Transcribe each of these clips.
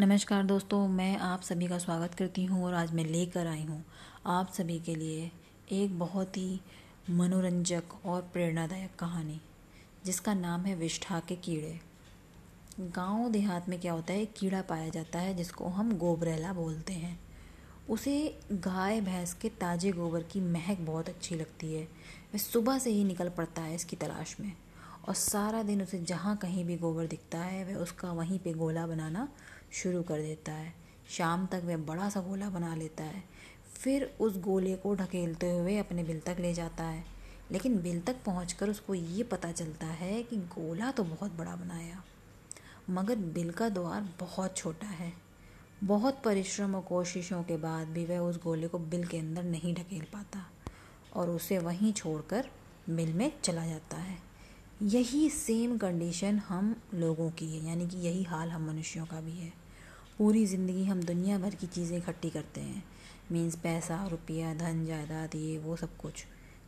नमस्कार दोस्तों, मैं आप सभी का स्वागत करती हूँ और आज मैं लेकर आई हूँ आप सभी के लिए एक बहुत ही मनोरंजक और प्रेरणादायक कहानी, जिसका नाम है विष्ठा के कीड़े। गाँव देहात में क्या होता है कीड़ा पाया जाता है, जिसको हम गोबरेला बोलते हैं। उसे गाय भैंस के ताजे गोबर की महक बहुत अच्छी लगती है। वह सुबह से ही निकल पड़ता है इसकी तलाश में। और सारा दिन उसे जहाँ कहीं भी गोबर दिखता है, वह उसका वहीं पे गोला बनाना शुरू कर देता है। शाम तक वह बड़ा सा गोला बना लेता है। फिर उस गोले को ढकेलते हुए अपने बिल तक ले जाता है। लेकिन बिल तक पहुँच उसको ये पता चलता है कि गोला तो बहुत बड़ा बनाया। मगर बिल का द्वार बहुत छोटा है। बहुत परिश्रम और कोशिशों के बाद भी वह उस गोले को बिल के अंदर नहीं ढकेल पाता और उसे वहीं छोड़कर मिल में चला जाता है। यही सेम कंडीशन हम लोगों की है, यानी कि यही हाल हम मनुष्यों का भी है। पूरी ज़िंदगी हम दुनिया भर की चीज़ें इकट्ठी करते हैं। मीन्स पैसा, रुपया, धन, जायदाद, ये, वो सब कुछ,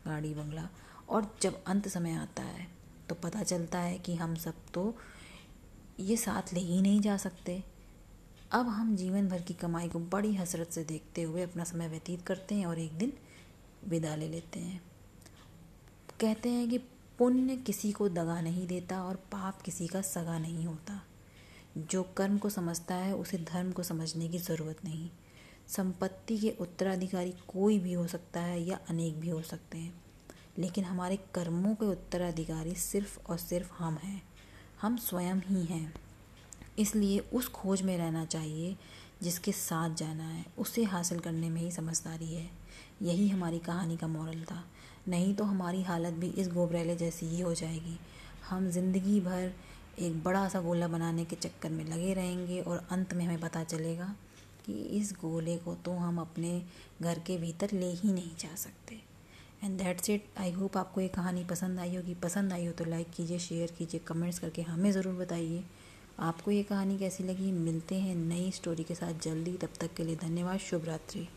गाड़ी, बंगला। और जब अंत समय आता है तो पता चलता है कि हम सब तो ये साथ ले ही नहीं जा सकते। अब हम जीवन भर की कमाई को बड़ी हसरत से देखते हुए अपना समय व्यतीत करते हैं और एक दिन विदा ले लेते हैं। कहते हैं कि पुण्य किसी को दगा नहीं देता और पाप किसी का सगा नहीं होता। जो कर्म को समझता है, उसे धर्म को समझने की ज़रूरत नहीं। संपत्ति के उत्तराधिकारी कोई भी हो सकता है या अनेक भी हो सकते हैं। लेकिन हमारे कर्मों के उत्तराधिकारी सिर्फ़ और सिर्फ़ हम हैं। हम स्वयं ही हैं। इसलिए उस खोज में रहना चाहिए जिसके साथ जाना है, उसे हासिल करने में ही समझदारी है। यही हमारी कहानी का मॉरल था। नहीं तो हमारी हालत भी इस गोबरेले जैसी ही हो जाएगी। हम ज़िंदगी भर एक बड़ा सा गोला बनाने के चक्कर में लगे रहेंगे और अंत में हमें पता चलेगा कि इस गोले को तो हम अपने घर के भीतर ले ही नहीं जा सकते। And that's it I hope आपको ये कहानी पसंद आई होगी। पसंद आई हो तो लाइक कीजिए शेयर कीजिए कमेंट्स करके हमें ज़रूर बताइए। आपको ये कहानी कैसी लगी? मिलते हैं नई स्टोरी के साथ जल्दी। तब तक के लिए धन्यवाद। शुभ रात्रि